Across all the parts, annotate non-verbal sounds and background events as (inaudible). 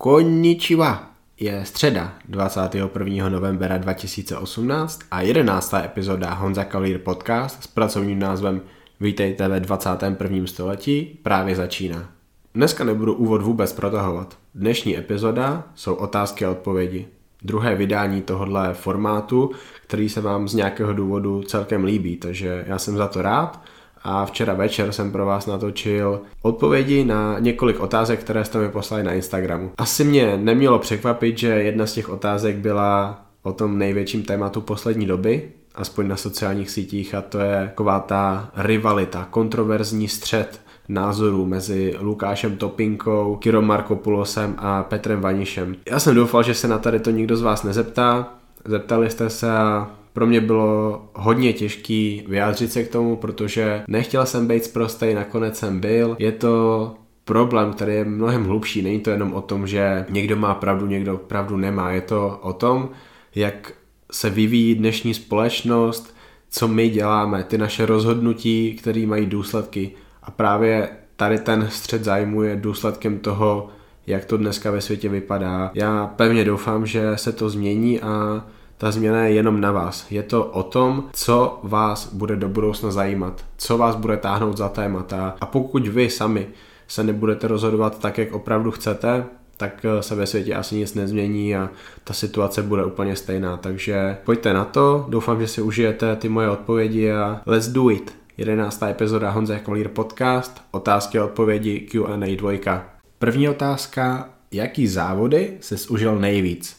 Konnichiwa! Je středa 21. novembra 2018 a 11. epizoda Honza Kalír podcast s pracovním názvem Vítejte ve 21. století právě začíná. Dneska nebudu úvod vůbec protahovat. Dnešní epizoda jsou otázky a odpovědi. Druhé vydání tohohle formátu, který se vám z nějakého důvodu celkem líbí, takže já jsem za to rád a včera večer jsem pro vás natočil odpovědi na několik otázek, které jste mi poslali na Instagramu. Asi mě nemělo překvapit, že jedna z těch otázek byla o tom největším tématu poslední doby, aspoň na sociálních sítích, a to je taková ta rivalita, kontroverzní střed názorů mezi Lukášem Topinkou, Kirom Markopulosem a Petrem Vanišem. Já jsem doufal, že se na tady to nikdo z vás nezeptá, zeptali jste se a pro mě bylo hodně těžký vyjádřit se k tomu, protože nechtěl jsem být zprostej, nakonec jsem byl. Je to problém, který je mnohem hlubší. Není to jenom o tom, že někdo má pravdu, někdo pravdu nemá. Je to o tom, jak se vyvíjí dnešní společnost, co my děláme, ty naše rozhodnutí, které mají důsledky. A právě tady ten střed zájmu je důsledkem toho, jak to dneska ve světě vypadá. Já pevně doufám, že se to změní a ta změna je jenom na vás. Je to o tom, co vás bude do budoucna zajímat, co vás bude táhnout za témata a pokud vy sami se nebudete rozhodovat tak, jak opravdu chcete, tak eh, se ve světě asi nic nezmění a ta situace bude úplně stejná. Takže pojďte na to, doufám, že si užijete ty moje odpovědi a let's do it. 11. epizoda Honza Kolír podcast, otázky a odpovědi Q&A 2. První otázka, jaký závody se užil nejvíc?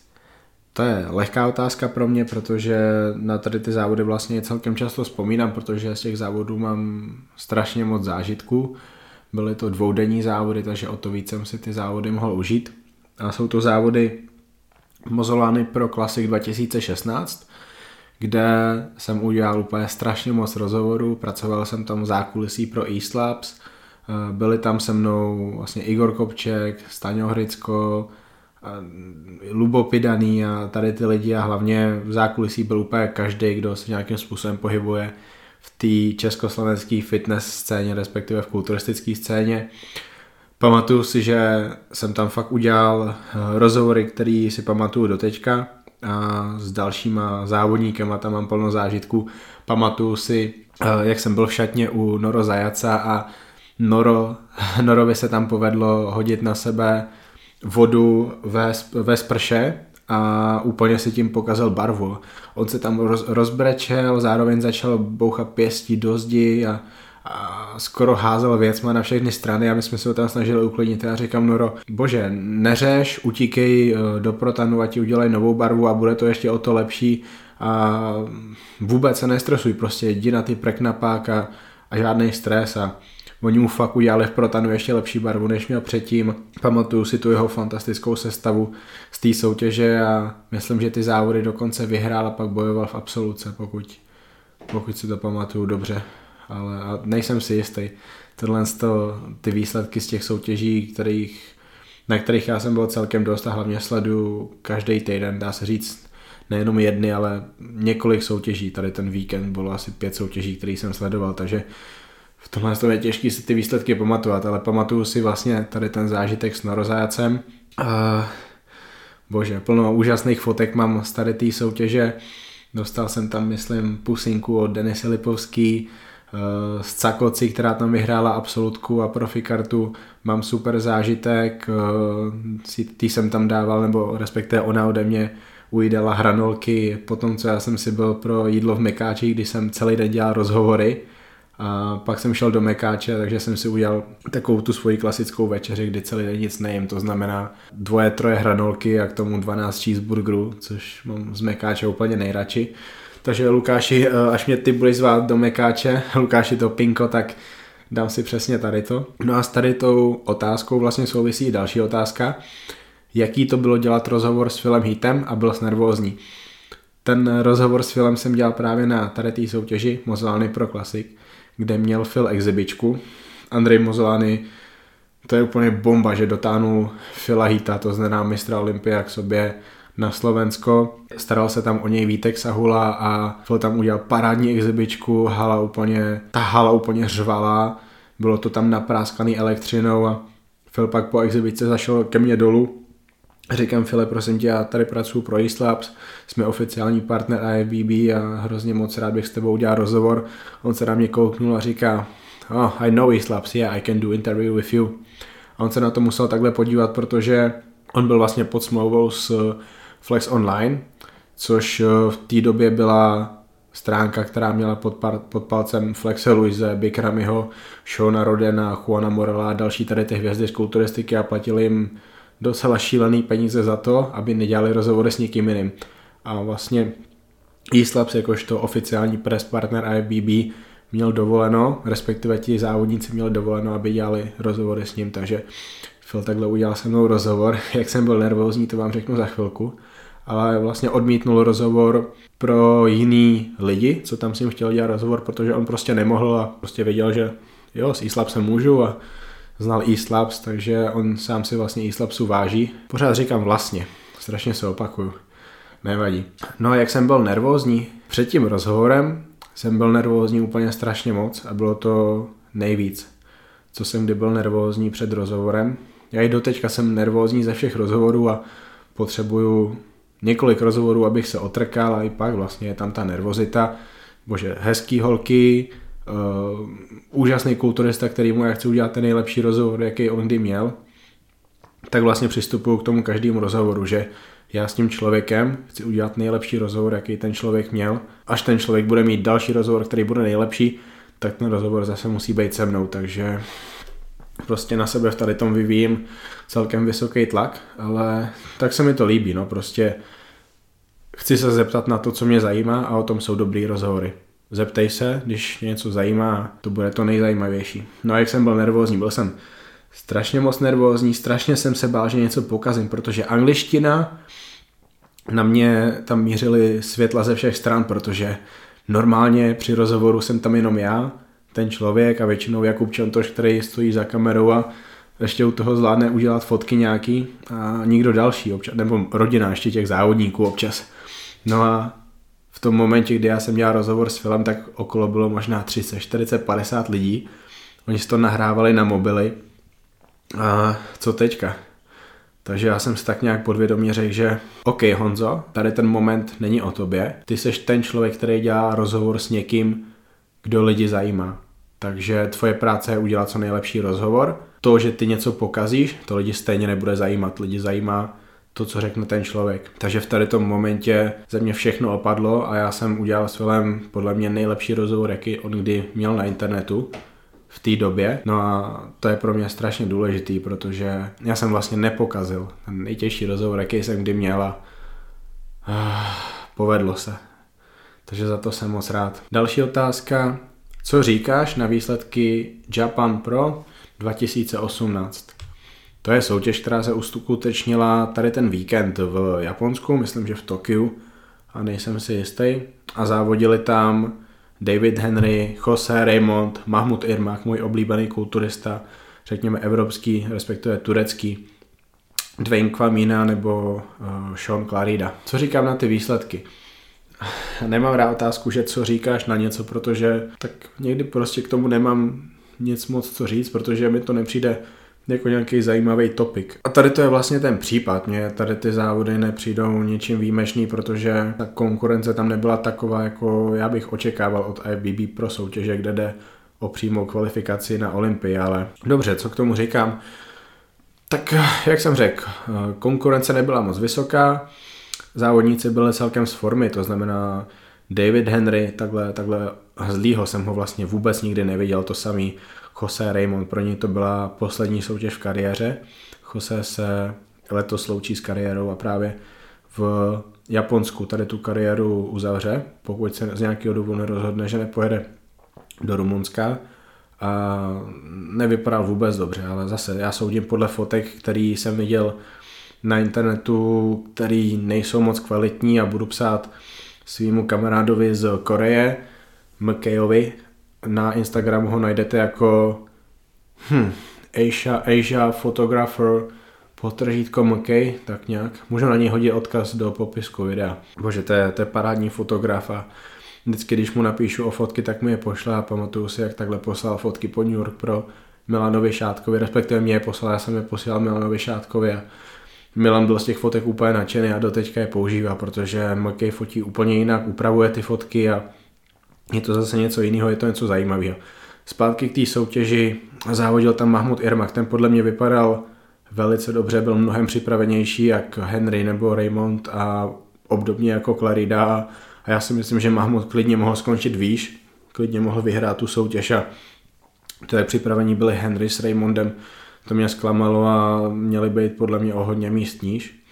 To je lehká otázka pro mě, protože na tady ty závody vlastně celkem často vzpomínám, protože z těch závodů mám strašně moc zážitků. Byly to dvoudenní závody, takže o to víc jsem si ty závody mohl užít. A jsou to závody Mozolány pro Classic 2016, kde jsem udělal úplně strašně moc rozhovorů, pracoval jsem tam v zákulisí pro eSlabs, byli tam se mnou vlastně Igor Kopček, Staňo Hricko, lubopidaný a tady ty lidi a hlavně v zákulisí byl úplně každý, kdo se nějakým způsobem pohybuje v té československé fitness scéně, respektive v kulturistické scéně. Pamatuju si, že jsem tam fakt udělal eh, rozhovory, který si pamatuju do teďka a s dalšíma závodníkama tam mám plno zážitků. Pamatuju si, eh, jak jsem byl v šatně u Noro Zajaca a Noro, (laughs) Norovi se tam povedlo hodit na sebe vodu ve, ve sprše a úplně si tím pokazil barvu. On se tam roz, rozbrečel, zároveň začal bouchat pěstí do zdi a, a skoro házel věcma na všechny strany a my jsme se ho tam snažili uklidnit. Já říkám, Noro, bože, neřeš, utíkej eh, do protanu a ti udělej novou barvu a bude to ještě o to lepší a vůbec se nestresuj, prostě jdi na ty preknapák a, a žádný stres a Oni mu fakt udělali v Protanu ještě lepší barvu, než měl předtím. Pamatuju si tu jeho fantastickou sestavu z té soutěže a myslím, že ty závody dokonce vyhrál a pak bojoval v absoluce, pokud, pokud si to pamatuju dobře. Ale a nejsem si jistý. Tohle to, ty výsledky z těch soutěží, kterých, na kterých já jsem byl celkem dost a hlavně sleduju každý týden, dá se říct, nejenom jedny, ale několik soutěží. Tady ten víkend bylo asi pět soutěží, které jsem sledoval, takže v tomhle to je těžké si ty výsledky pamatovat, ale pamatuju si vlastně tady ten zážitek s norozájacem. Uh, bože, plno úžasných fotek mám z tady té soutěže. Dostal jsem tam, myslím, pusinku od Denisy Lipovský, uh, z Cakoci, která tam vyhrála absolutku a profikartu. Mám super zážitek, uh, tý jsem tam dával, nebo respektive ona ode mě ujídala hranolky po tom, co já jsem si byl pro jídlo v Mekáči, když jsem celý den dělal rozhovory a pak jsem šel do Mekáče, takže jsem si udělal takovou tu svoji klasickou večeři, kdy celý den nic nejím, to znamená dvoje, troje hranolky a k tomu 12 cheeseburgerů, což mám z Mekáče úplně nejradši. Takže Lukáši, eh, až mě ty budeš zvát do Mekáče, (laughs) Lukáši to pinko, tak dám si přesně tady to. No a s tady tou otázkou vlastně souvisí další otázka. Jaký to bylo dělat rozhovor s Filem Hitem a byl nervózní? Ten rozhovor s Filem jsem dělal právě na tady té soutěži Mozolany pro Classic kde měl Phil exibičku. Andrej Mozolany, to je úplně bomba, že dotáhnul Phila Hita, to znamená mistra Olympia k sobě na Slovensko. Staral se tam o něj Vítek Sahula a Phil tam udělal parádní exibičku, hala úplně, ta hala úplně řvala, bylo to tam napráskaný elektřinou a Phil pak po exibici zašel ke mně dolů Říkám, File, prosím tě, já tady pracuji pro Eastlabs, jsme oficiální partner IFBB a hrozně moc rád bych s tebou udělal rozhovor. On se na mě kouknul a říká, oh, I know Eastlabs, yeah, I can do interview with you. A on se na to musel takhle podívat, protože on byl vlastně pod smlouvou s Flex Online, což v té době byla stránka, která měla pod, par, pod palcem Flexe Luise, Bikramiho, Shona Rodena, Juana Morela a další tady ty hvězdy z kulturistiky a platili jim docela šílený peníze za to, aby nedělali rozhovory s někým jiným. A vlastně eSlabs jakožto oficiální press partner IFBB měl dovoleno, respektive ti závodníci měli dovoleno, aby dělali rozhovory s ním, takže Phil takhle udělal se mnou rozhovor, (laughs) jak jsem byl nervózní, to vám řeknu za chvilku, ale vlastně odmítnul rozhovor pro jiný lidi, co tam s ním chtěl dělat rozhovor, protože on prostě nemohl a prostě věděl, že jo, s eSlabsem můžu a znal eSlabs, takže on sám si vlastně eSlabsu váží. Pořád říkám vlastně, strašně se opakuju. Nevadí. No a jak jsem byl nervózní před tím rozhovorem, jsem byl nervózní úplně strašně moc a bylo to nejvíc, co jsem kdy byl nervózní před rozhovorem. Já i doteďka jsem nervózní ze všech rozhovorů a potřebuju několik rozhovorů, abych se otrkal a i pak vlastně je tam ta nervozita. Bože, hezký holky, uh, úžasný kulturista, který mu já chci udělat ten nejlepší rozhovor, jaký on kdy měl, tak vlastně přistupuju k tomu každému rozhovoru, že já s tím člověkem chci udělat nejlepší rozhovor, jaký ten člověk měl. Až ten člověk bude mít další rozhovor, který bude nejlepší, tak ten rozhovor zase musí být se mnou, takže prostě na sebe v tady tom vyvíjím celkem vysoký tlak, ale tak se mi to líbí, no prostě chci se zeptat na to, co mě zajímá a o tom jsou dobrý rozhovory. Zeptej se, když něco zajímá, to bude to nejzajímavější. No a jak jsem byl nervózní, byl jsem strašně moc nervózní, strašně jsem se bál, že něco pokazím, protože angličtina na mě tam mířily světla ze všech stran, protože normálně při rozhovoru jsem tam jenom já, ten člověk a většinou Jakub Čantoš, který stojí za kamerou a ještě u toho zvládne udělat fotky nějaký a nikdo další občas, nebo rodina ještě těch závodníků občas. No a v tom momentě, kdy já jsem dělal rozhovor s filmem, tak okolo bylo možná 30, 40, 50 lidí. Oni si to nahrávali na mobily. A co teďka? Takže já jsem si tak nějak podvědomě řekl, že OK Honzo, tady ten moment není o tobě. Ty seš ten člověk, který dělá rozhovor s někým, kdo lidi zajímá. Takže tvoje práce je udělat co nejlepší rozhovor. To, že ty něco pokazíš, to lidi stejně nebude zajímat. Lidi zajímá to, co řekne ten člověk. Takže v tady tom momentě ze mě všechno opadlo a já jsem udělal s filmem podle mě nejlepší rozhovor, jaký on kdy měl na internetu v té době. No a to je pro mě strašně důležitý, protože já jsem vlastně nepokazil ten nejtěžší rozhovor, jaký jsem kdy měl a (sighs) povedlo se. Takže za to jsem moc rád. Další otázka. Co říkáš na výsledky Japan Pro 2018? To je soutěž, která se uskutečnila tady ten víkend v Japonsku, myslím, že v Tokiu, a nejsem si jistý. A závodili tam David Henry, Jose Raymond, Mahmud Irmak, můj oblíbený kulturista, řekněme evropský, respektive turecký, Dwayne Kwamina nebo uh, Sean Clarida. Co říkám na ty výsledky? (sighs) Nemám rád otázku, že co říkáš na něco, protože tak někdy prostě k tomu nemám nic moc co říct, protože mi to nepřijde jako nějaký zajímavý topik. A tady to je vlastně ten případ. Mně tady ty závody nepřijdou něčím výjimečný, protože ta konkurence tam nebyla taková, jako já bych očekával od IFBB pro soutěže, kde jde o přímou kvalifikaci na Olympii, ale dobře, co k tomu říkám? Tak, jak jsem řekl, konkurence nebyla moc vysoká, závodníci byli celkem z formy, to znamená David Henry, takhle, takhle zlýho jsem ho vlastně vůbec nikdy neviděl, to samý Jose Raymond. Pro něj to byla poslední soutěž v kariéře. Jose se letos sloučí s kariérou a právě v Japonsku tady tu kariéru uzavře, pokud se z nějakého důvodu nerozhodne, že nepojede do Rumunska. A nevypadal vůbec dobře, ale zase já soudím podle fotek, který jsem viděl na internetu, který nejsou moc kvalitní a budu psát svýmu kamarádovi z Koreje, Mkejovi, na Instagramu ho najdete jako hm, Asia, Asia Photographer potržítko MK, tak nějak. Můžu na něj hodit odkaz do popisku videa. Bože, to je, to je parádní fotograf a vždycky, když mu napíšu o fotky, tak mi je pošle a pamatuju si, jak takhle poslal fotky po New York pro Milanovi Šátkovi, respektive mě je poslal, já jsem je posílal Milanovi Šátkovi a Milan byl z těch fotek úplně nadšený a doteďka je používá, protože Mokej fotí úplně jinak, upravuje ty fotky a je to zase něco jiného, je to něco zajímavého. Zpátky k té soutěži závodil tam Mahmud Irmak, ten podle mě vypadal velice dobře, byl mnohem připravenější jak Henry nebo Raymond a obdobně jako Clarida a já si myslím, že Mahmud klidně mohl skončit výš, klidně mohl vyhrát tu soutěž a to je připravení byli Henry s Raymondem, to mě zklamalo a měli být podle mě o hodně míst níž.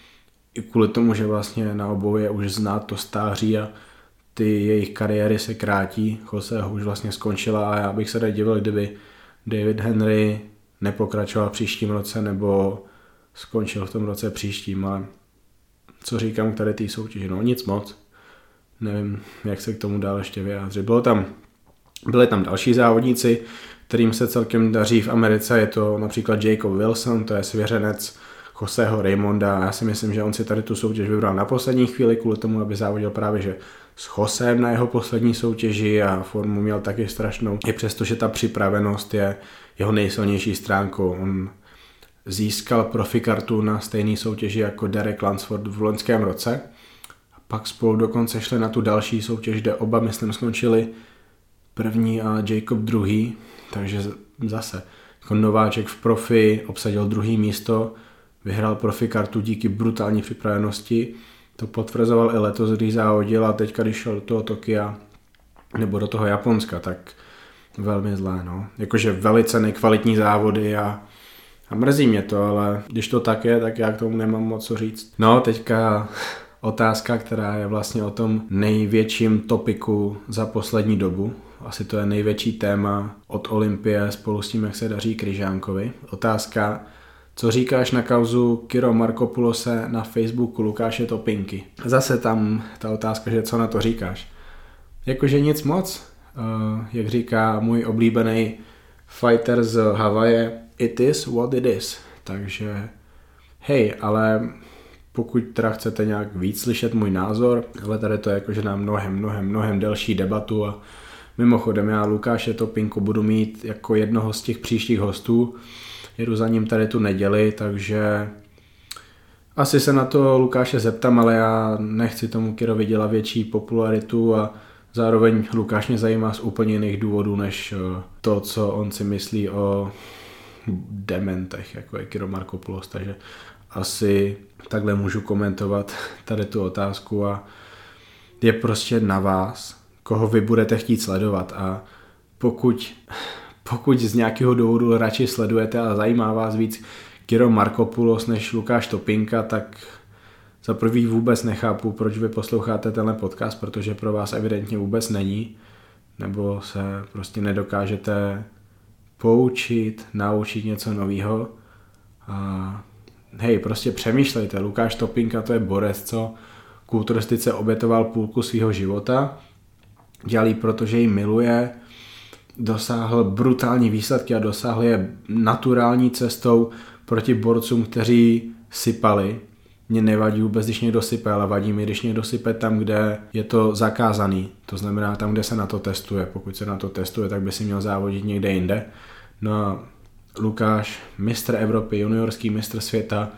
I kvůli tomu, že vlastně na obou je už znát to stáří a ty jejich kariéry se krátí. Jose už vlastně skončila a já bych se divil, kdyby David Henry nepokračoval příštím roce nebo skončil v tom roce příštím, ale co říkám k tady té soutěži, no nic moc. Nevím, jak se k tomu dál ještě vyjádřit. Bylo tam, byli tam další závodníci, kterým se celkem daří v Americe, je to například Jacob Wilson, to je svěřenec Joseho Raymonda. Já si myslím, že on si tady tu soutěž vybral na poslední chvíli kvůli tomu, aby závodil právě že s Josem na jeho poslední soutěži a formu měl taky strašnou. I přesto, že ta připravenost je jeho nejsilnější stránkou. On získal profikartu na stejné soutěži jako Derek Lansford v loňském roce. A pak spolu dokonce šli na tu další soutěž, kde oba, myslím, skončili první a Jacob druhý, takže zase jako nováček v profi obsadil druhý místo, vyhrál profi kartu díky brutální připravenosti, to potvrzoval i letos, když závodil a teďka, když šel do toho Tokia nebo do toho Japonska, tak velmi zlé, no. Jakože velice nekvalitní závody a, a mrzí mě to, ale když to tak je, tak já k tomu nemám moc co říct. No, teďka otázka, která je vlastně o tom největším topiku za poslední dobu. Asi to je největší téma od Olympie spolu s tím, jak se daří Kryžánkovi. Otázka, co říkáš na kauzu Kiro Markopulose na Facebooku Lukáše Topinky? Zase tam ta otázka, že co na to říkáš. Jakože nic moc, uh, jak říká můj oblíbený fighter z Havaje, it is what it is. Takže hej, ale pokud teda chcete nějak víc slyšet můj názor, ale tady to je jakože na mnohem, mnohem, mnohem delší debatu a mimochodem já Lukáše Topinku budu mít jako jednoho z těch příštích hostů, jedu za ním tady tu neděli, takže asi se na to Lukáše zeptám, ale já nechci tomu Kirovi dělat větší popularitu a zároveň Lukáš mě zajímá z úplně jiných důvodů, než eh, to, co on si myslí o dementech, jako je Kiro Markopoulos, takže asi takhle můžu komentovat tady tu otázku a je prostě na vás, koho vy budete chtít sledovat a pokud, pokud z nějakého důvodu radši sledujete a zajímá vás víc Kiro Markopoulos než Lukáš Topinka, tak za prvý vůbec nechápu, proč vy posloucháte tenhle podcast, protože pro vás evidentně vůbec není, nebo se prostě nedokážete poučit, naučit něco nového. A hej, prostě přemýšlejte, Lukáš Topinka to je borec, co kulturistice obětoval půlku svého života, dělí, protože ji miluje, dosáhl brutální výsledky a dosáhl je naturální cestou proti borcům, kteří sypali. Mně nevadí vůbec, když někdo sype, ale vadí mi, když někdo sype tam, kde je to zakázaný. To znamená tam, kde se na to testuje. Pokud se na to testuje, tak by si měl závodit někde jinde. No a Lukáš, mistr Evropy, juniorský mistr světa,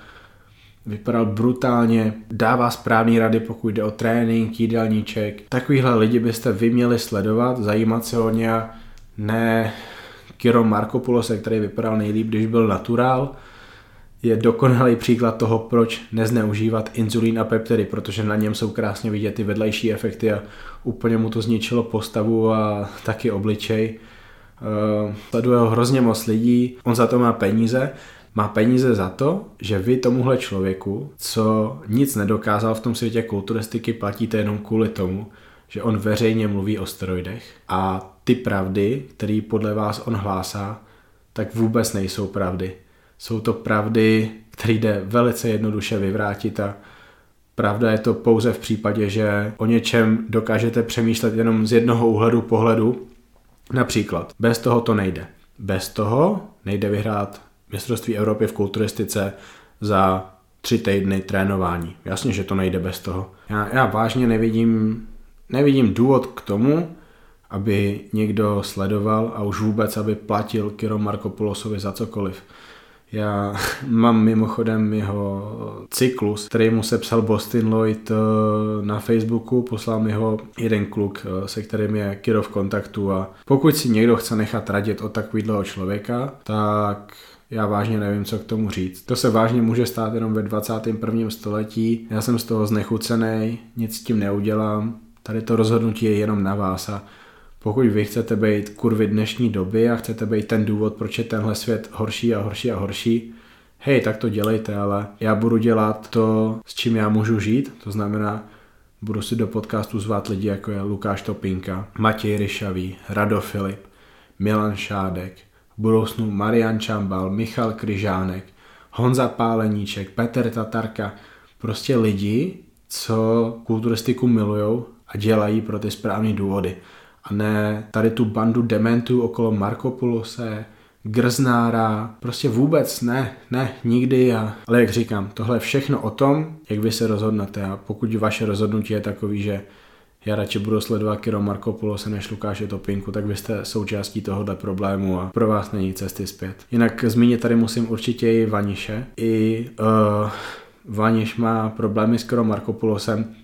vypadal brutálně, dává správný rady, pokud jde o trénink, jídelníček. Takovýhle lidi byste vy měli sledovat, zajímat se o ně a ne Kiro Markopoulos, který vypadal nejlíp, když byl naturál, je dokonalý příklad toho, proč nezneužívat inzulín a peptidy, protože na něm jsou krásně vidět ty vedlejší efekty a úplně mu to zničilo postavu a taky obličej. Uh, sleduje ho hrozně moc lidí, on za to má peníze, má peníze za to, že vy tomuhle člověku, co nic nedokázal v tom světě kulturistiky, platíte jenom kvůli tomu, že on veřejně mluví o steroidech a ty pravdy, které podle vás on hlásá, tak vůbec nejsou pravdy. Jsou to pravdy, které jde velice jednoduše vyvrátit a pravda je to pouze v případě, že o něčem dokážete přemýšlet jenom z jednoho úhledu pohledu Například, bez toho to nejde. Bez toho nejde vyhrát mistrovství Evropy v kulturistice za tři týdny trénování. Jasně, že to nejde bez toho. Já, já vážně nevidím, nevidím důvod k tomu, aby někdo sledoval a už vůbec, aby platil Kiro Markopoulosovi za cokoliv. Já (laughs) mám mimochodem jeho cyklus, který mu sepsal Boston Lloyd eh, na Facebooku, poslal mi ho jeden kluk, eh, se kterým je Kiro v kontaktu a pokud si někdo chce nechat radit od takového člověka, tak já vážně nevím, co k tomu říct. To se vážně může stát jenom ve 21. století. Já jsem z toho znechucený, nic s tím neudělám. Tady to rozhodnutí je jenom na vás a pokud vy chcete být kurvy dnešní doby a chcete být ten důvod, proč je tenhle svět horší a horší a horší, hej, tak to dělejte, ale já budu dělat to, s čím já můžu žít, to znamená, budu si do podcastu zvát lidi, jako je Lukáš Topinka, Matěj Ryšavý, Rado Filip, Milan Šádek, v budoucnu Marian Čambal, Michal Kryžánek, Honza Páleníček, Petr Tatarka, prostě lidi, co kulturistiku milujou a dělají pro ty správné důvody a ne tady tu bandu dementů okolo Markopulose, Grznára, prostě vůbec ne, ne, nikdy. A, ale jak říkám, tohle je všechno o tom, jak vy se rozhodnete a pokud vaše rozhodnutí je takový, že já radši budu sledovat Kiro Markopulose než Lukáše Topinku, tak vy jste součástí tohohle problému a pro vás není cesty zpět. Jinak zmínit tady musím určitě i Vaniše. I uh, Vaniš má problémy s Kiro Markopulosem,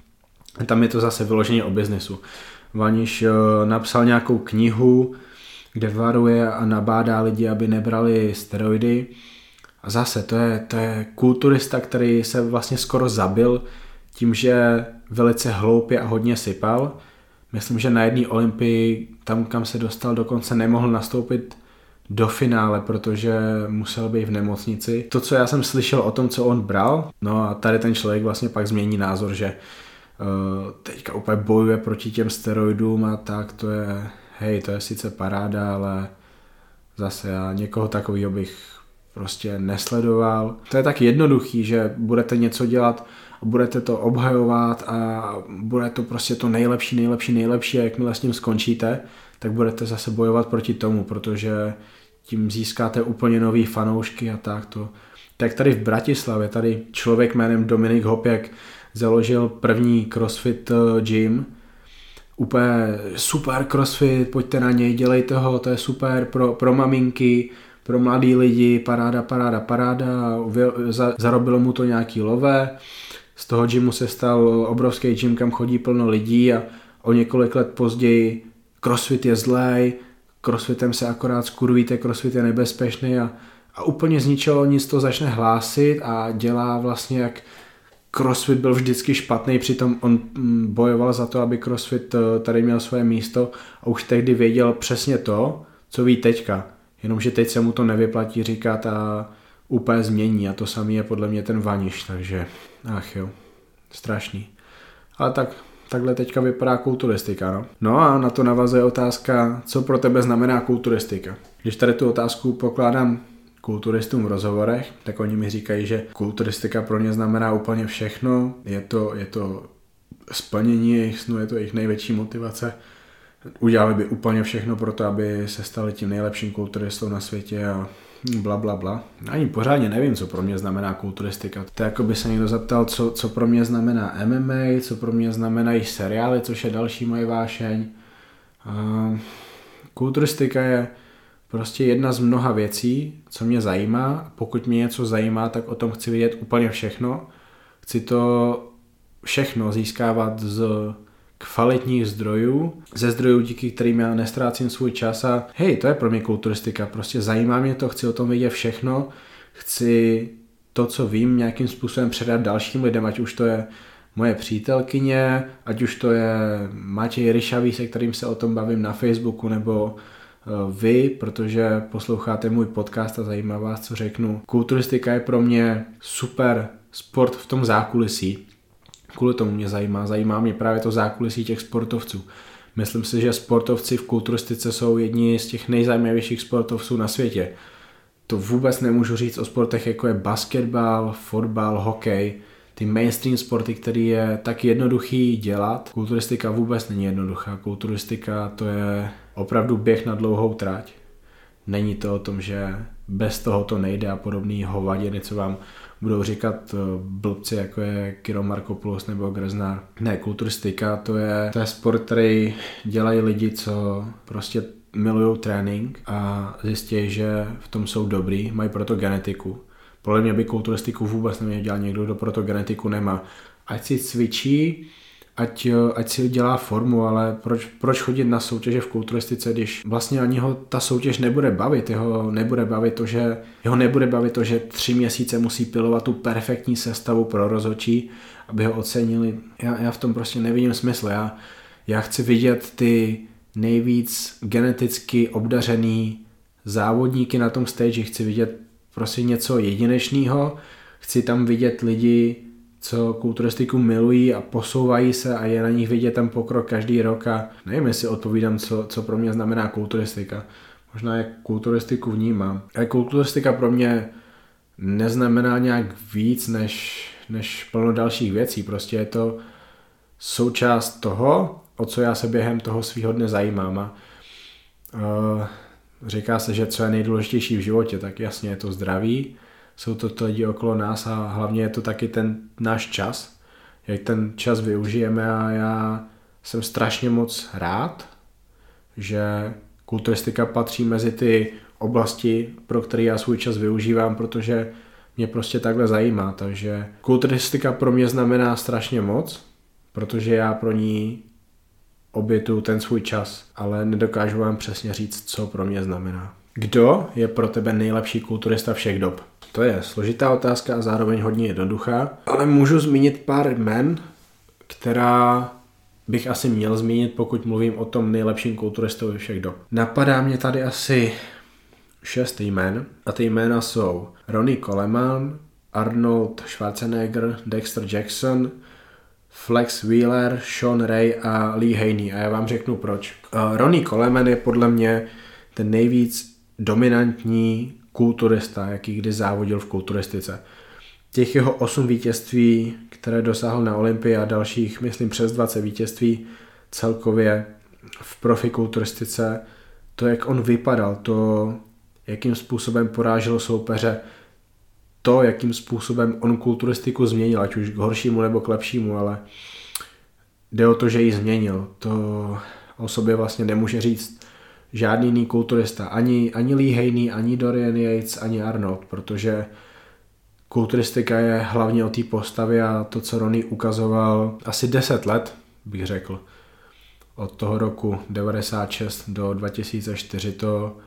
tam je to zase vyloženě o biznesu. Vaniš eh, napsal nějakou knihu, kde varuje a nabádá lidi, aby nebrali steroidy. A zase, to je, to je kulturista, který se vlastně skoro zabil tím, že velice hloupě a hodně sypal. Myslím, že na jedné olympii, tam kam se dostal, dokonce nemohl nastoupit do finále, protože musel být v nemocnici. To, co já jsem slyšel o tom, co on bral, no a tady ten člověk vlastně pak změní názor, že teďka úplně bojuje proti těm steroidům a tak, to je, hej, to je sice paráda, ale zase já někoho takového bych prostě nesledoval. To je tak jednoduchý, že budete něco dělat a budete to obhajovat a bude to prostě to nejlepší, nejlepší, nejlepší a jakmile s tím skončíte, tak budete zase bojovat proti tomu, protože tím získáte úplně nový fanoušky a tak to. Tak tady v Bratislavě, tady člověk jménem Dominik Hopěk založil první CrossFit eh, gym, úplně super crossfit, pojďte na něj, dělejte ho, to je super pro, pro maminky, pro mladý lidi, paráda, paráda, paráda, zarobilo mu to nějaký lové, z toho gymu se stal obrovský gym, kam chodí plno lidí a o několik let později crossfit je zlej, crossfitem se akorát skurvíte, crossfit je nebezpečný a, a úplně z ničeho nic to začne hlásit a dělá vlastně jak CrossFit byl vždycky špatný, přitom on mm, bojoval za to, aby CrossFit eh, tady měl své místo a už tehdy věděl přesně to, co ví teďka. Jenomže teď se mu to nevyplatí říkat a úplně změní a to samý je podle mě ten vaniš, takže ach jo, strašný. Ale tak, takhle teďka vypadá kulturistika, no. No a na to navazuje otázka, co pro tebe znamená kulturistika. Když tady tu otázku pokládám kulturistům v rozhovorech, tak oni mi říkají, že kulturistika pro ně znamená úplně všechno. Je to, je to splnění jejich snu, je to jejich největší motivace. Udělali by úplně všechno pro to, aby se stali tím nejlepším kulturistou na světě a bla, bla, bla. Ani pořádně nevím, co pro mě znamená kulturistika. To jako by se někdo zeptal, co, co pro mě znamená MMA, co pro mě znamenají seriály, což je další moje vášeň. Uh, kulturistika je prostě jedna z mnoha věcí, co mě zajímá. Pokud mě něco zajímá, tak o tom chci vědět úplně všechno. Chci to všechno získávat z kvalitních zdrojů, ze zdrojů, díky kterým já nestrácím svůj čas a hej, to je pro mě kulturistika, prostě zajímá mě to, chci o tom vědět všechno, chci to, co vím, nějakým způsobem předat dalším lidem, ať už to je moje přítelkyně, ať už to je Matěj Ryšavý, se kterým se o tom bavím na Facebooku, nebo vy, protože posloucháte můj podcast a zajímá vás, co řeknu. Kulturistika je pro mě super sport v tom zákulisí. Kvůli tomu mě zajímá. Zajímá mě právě to zákulisí těch sportovců. Myslím si, že sportovci v kulturistice jsou jedni z těch nejzajímavějších sportovců na světě. To vůbec nemůžu říct o sportech, jako je basketbal, fotbal, hokej, ty mainstream sporty, který je tak jednoduchý dělat. Kulturistika vůbec není jednoduchá. Kulturistika to je opravdu běh na dlouhou trať. Není to o tom, že bez toho to nejde a podobný hovadiny, co vám budou říkat eh, blbci, jako je Kiro Markopoulos nebo Greznár. Ne, kulturistika, to je, to je sport, který dělají lidi, co prostě milují trénink a zjistí, že v tom jsou dobrý, mají proto genetiku. Podle mě by kulturistiku vůbec neměl dělat někdo, kdo proto genetiku nemá. Ať si cvičí, ať, ať si dělá formu, ale proč, proč chodit na soutěže v kulturistice, když vlastně ani ho ta soutěž nebude bavit, jeho nebude bavit to, že, jeho nebude bavit to, že tři měsíce musí pilovat tu perfektní sestavu pro rozhodčí, aby ho ocenili. Já, já v tom prostě nevidím smysl. Já, já chci vidět ty nejvíc geneticky obdařený závodníky na tom stage, chci vidět prostě něco jedinečného, chci tam vidět lidi, co kulturistiku milují a posouvají se a je na nich vidět ten pokrok každý rok a nevím, jestli odpovídám, co, co pro mě znamená kulturistika. Možná jak kulturistiku vnímám. A kulturistika pro mě neznamená nějak víc než, než plno dalších věcí. Prostě je to součást toho, o co já se během toho svého dne zajímám. A, uh, říká se, že co je nejdůležitější v životě, tak jasně je to zdraví, jsou to, to lidi okolo nás a hlavně je to taky ten náš čas, jak ten čas využijeme a já jsem strašně moc rád, že kulturistika patří mezi ty oblasti, pro které já svůj čas využívám, protože mě prostě takhle zajímá. Takže kulturistika pro mě znamená strašně moc, protože já pro ní obětu ten svůj čas, ale nedokážu vám přesně říct, co pro mě znamená. Kdo je pro tebe nejlepší kulturista všech dob? To je složitá otázka a zároveň hodně jednoduchá, ale můžu zmínit pár jmen, která bych asi měl zmínit, pokud mluvím o tom nejlepším kulturistovi všech dob. Napadá mě tady asi šest jmen a ty jména jsou Ronnie Coleman, Arnold Schwarzenegger, Dexter Jackson, Flex Wheeler, Sean Ray a Lee Haney a já vám řeknu proč. Uh, Ronnie Coleman je podle mě ten nejvíc dominantní kulturista, jaký kdy závodil v kulturistice. Těch jeho osm vítězství, které dosáhl na Olympii a dalších, myslím, přes 20 vítězství celkově v profikulturistice, to, jak on vypadal, to, jakým způsobem porážel soupeře, to, jakým způsobem on kulturistiku změnil, ať už k horšímu nebo k lepšímu, ale jde o to, že ji změnil. To o sobě vlastně nemůže říct žádný jiný kulturista, ani, ani Lee Haney, ani Dorian Yates, ani Arnold, protože kulturistika je hlavně o té postavě a to, co Ronnie ukazoval asi 10 let, bych řekl. Od toho roku 96 do 2004 to,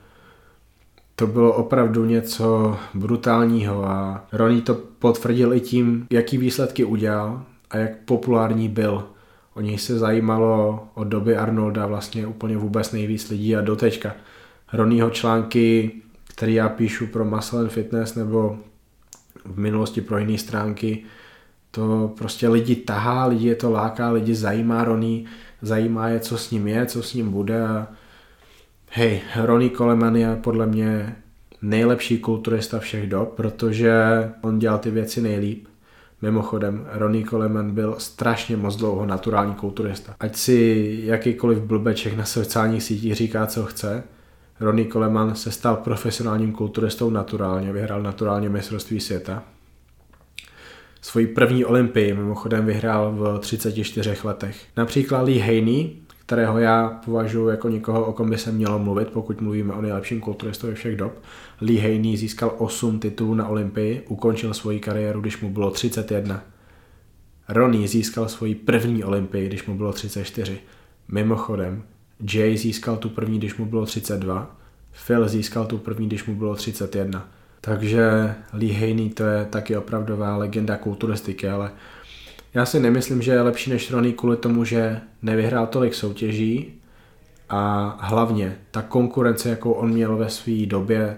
to bylo opravdu něco brutálního a Ronnie to potvrdil i tím, jaký výsledky udělal a jak populární byl o něj se zajímalo od doby Arnolda vlastně úplně vůbec nejvíc lidí a dotečka. Ronnieho články, které já píšu pro Muscle and Fitness nebo v minulosti pro jiné stránky, to prostě lidi tahá, lidi je to láká, lidi zajímá Ronnie, zajímá je, co s ním je, co s ním bude a hej, Ronnie Coleman je podle mě nejlepší kulturista všech dob, protože on dělal ty věci nejlíp Mimochodem, Ronnie Coleman byl strašně moc dlouho naturální kulturista. Ať si jakýkoliv blbeček na sociálních sítích říká, co chce, Ronnie Coleman se stal profesionálním kulturistou naturálně, vyhrál naturálně mistrovství světa. Svoji první olympii mimochodem vyhrál v 34 letech. Například Lee Haney, kterého já považuji jako někoho, o kom by se mělo mluvit, pokud mluvíme o nejlepším kulturistovi všech dob. Lee Haney získal 8 titulů na Olympii, ukončil svoji kariéru, když mu bylo 31. Ronnie získal svoji první Olympii, když mu bylo 34. Mimochodem, Jay získal tu první, když mu bylo 32. Phil získal tu první, když mu bylo 31. Takže Lee Haney to je taky opravdová legenda kulturistiky, ale já si nemyslím, že je lepší než Ronnie kvůli tomu, že nevyhrál tolik soutěží a hlavně ta konkurence, jakou on měl ve své době,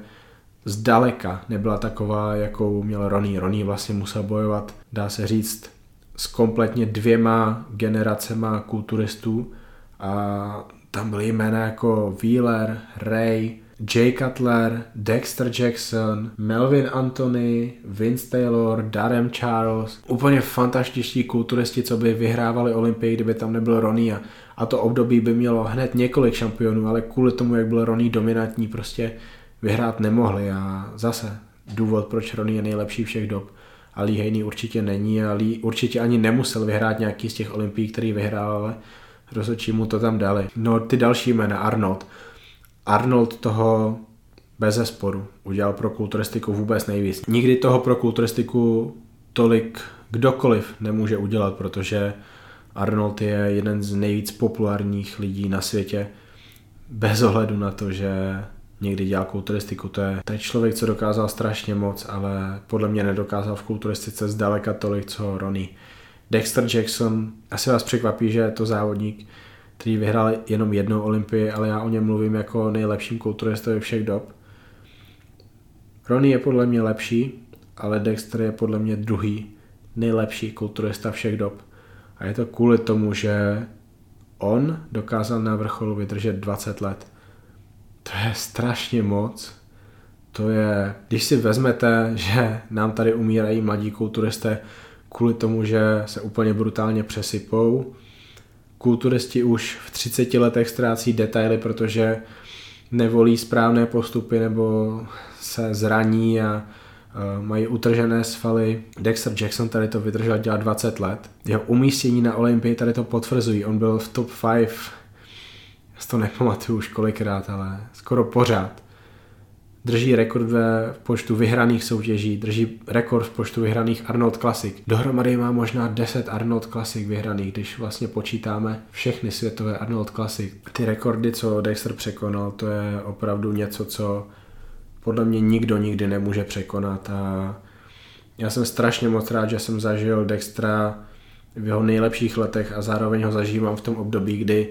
zdaleka nebyla taková, jakou měl Ronnie. Ronnie vlastně musel bojovat, dá se říct, s kompletně dvěma generacema kulturistů a tam byly jména jako Wheeler, Ray, Jay Cutler, Dexter Jackson, Melvin Anthony, Vince Taylor, Darren Charles. Úplně fantastičtí kulturisti, co by vyhrávali Olympii, kdyby tam nebyl Ronnie. A, to období by mělo hned několik šampionů, ale kvůli tomu, jak byl Ronnie dominantní, prostě vyhrát nemohli. A zase důvod, proč Ronnie je nejlepší všech dob. A Lee Haney určitě není a Lee určitě ani nemusel vyhrát nějaký z těch olympií, který vyhrál, ale rozhodčí mu to tam dali. No ty další jména, Arnold. Arnold toho bez zesporu udělal pro kulturistiku vůbec nejvíc. Nikdy toho pro kulturistiku tolik kdokoliv nemůže udělat, protože Arnold je jeden z nejvíc populárních lidí na světě, bez ohledu na to, že někdy dělal kulturistiku. To je, je člověk, co dokázal strašně moc, ale podle mě nedokázal v kulturistice zdaleka tolik, co Ronnie. Dexter Jackson, asi vás překvapí, že je to závodník, který vyhrál jenom jednou Olympii, ale já o něm mluvím jako nejlepším kulturistovi všech dob. Ronnie je podle mě lepší, ale Dexter je podle mě druhý nejlepší kulturista všech dob. A je to kvůli tomu, že on dokázal na vrcholu vydržet 20 let. To je strašně moc. To je, když si vezmete, že nám tady umírají mladí kulturisté kvůli tomu, že se úplně brutálně přesypou. Kulturisti už v 30 letech ztrácí detaily, protože nevolí správné postupy nebo se zraní a mají utržené svaly. Dexter Jackson tady to vydržel dělat 20 let. Jeho umístění na Olympii tady to potvrzují. On byl v top 5, já to nepamatuju už kolikrát, ale skoro pořád. Drží rekord ve počtu vyhraných soutěží, drží rekord v počtu vyhraných Arnold Classic. Dohromady má možná 10 Arnold Classic vyhraných, když vlastně počítáme všechny světové Arnold Classic. Ty rekordy, co Dexter překonal, to je opravdu něco, co podle mě nikdo nikdy nemůže překonat a já jsem strašně moc rád, že jsem zažil Dextra v jeho nejlepších letech a zároveň ho zažívám v tom období, kdy